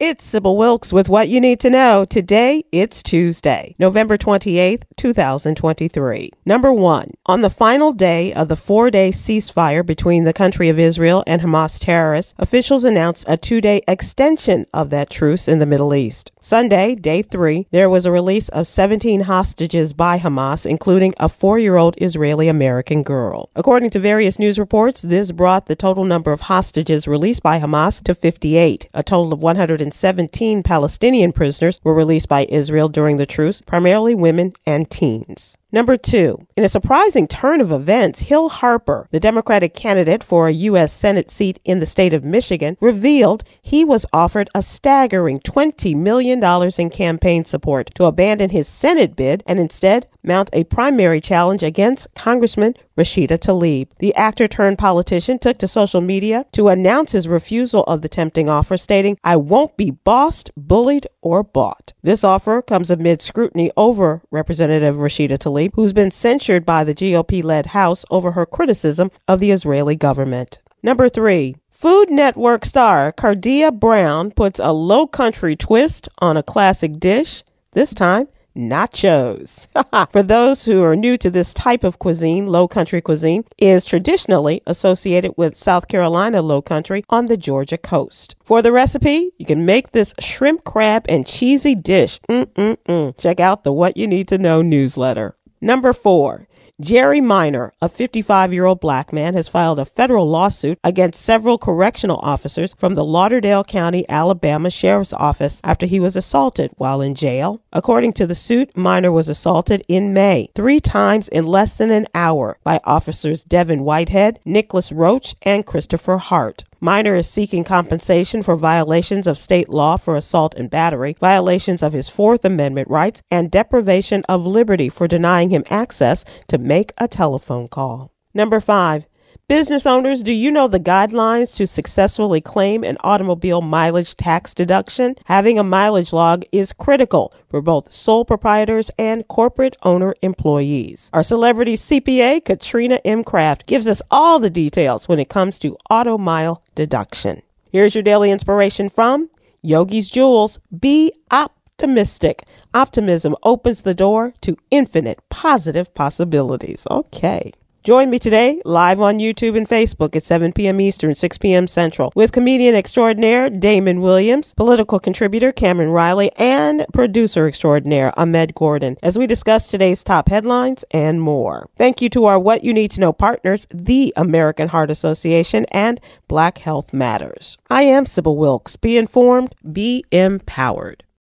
It's Sybil Wilkes with what you need to know. Today, it's Tuesday, November 28th, 2023. Number one, on the final day of the four day ceasefire between the country of Israel and Hamas terrorists, officials announced a two day extension of that truce in the Middle East. Sunday, day three, there was a release of 17 hostages by Hamas, including a four year old Israeli American girl. According to various news reports, this brought the total number of hostages released by Hamas to 58, a total of 117 Palestinian prisoners were released by Israel during the truce, primarily women and teens. Number two, in a surprising turn of events, Hill Harper, the Democratic candidate for a U.S. Senate seat in the state of Michigan, revealed he was offered a staggering $20 million in campaign support to abandon his Senate bid and instead mount a primary challenge against Congressman Rashida Tlaib. The actor turned politician took to social media to announce his refusal of the tempting offer, stating, I won't be bossed, bullied, or bought. This offer comes amid scrutiny over Representative Rashida Who's been censured by the GOP led House over her criticism of the Israeli government. Number three, Food Network star Kardea Brown puts a low country twist on a classic dish, this time nachos. For those who are new to this type of cuisine, low country cuisine is traditionally associated with South Carolina low country on the Georgia coast. For the recipe, you can make this shrimp, crab, and cheesy dish. Mm-mm-mm. Check out the What You Need to Know newsletter. Number four, Jerry Minor, a 55 year old black man, has filed a federal lawsuit against several correctional officers from the Lauderdale County, Alabama Sheriff's Office after he was assaulted while in jail. According to the suit, Minor was assaulted in May, three times in less than an hour by officers Devin Whitehead, Nicholas Roach, and Christopher Hart. Minor is seeking compensation for violations of state law for assault and battery, violations of his Fourth Amendment rights, and deprivation of liberty for denying him access to make a telephone call. Number five, Business owners, do you know the guidelines to successfully claim an automobile mileage tax deduction? Having a mileage log is critical for both sole proprietors and corporate owner employees. Our celebrity CPA, Katrina M. Kraft, gives us all the details when it comes to auto mile deduction. Here's your daily inspiration from Yogi's Jewels. Be optimistic. Optimism opens the door to infinite positive possibilities. Okay. Join me today live on YouTube and Facebook at 7 p.m. Eastern, 6 p.m. Central with comedian extraordinaire Damon Williams, political contributor Cameron Riley, and producer extraordinaire Ahmed Gordon as we discuss today's top headlines and more. Thank you to our What You Need to Know partners, the American Heart Association and Black Health Matters. I am Sybil Wilkes. Be informed, be empowered.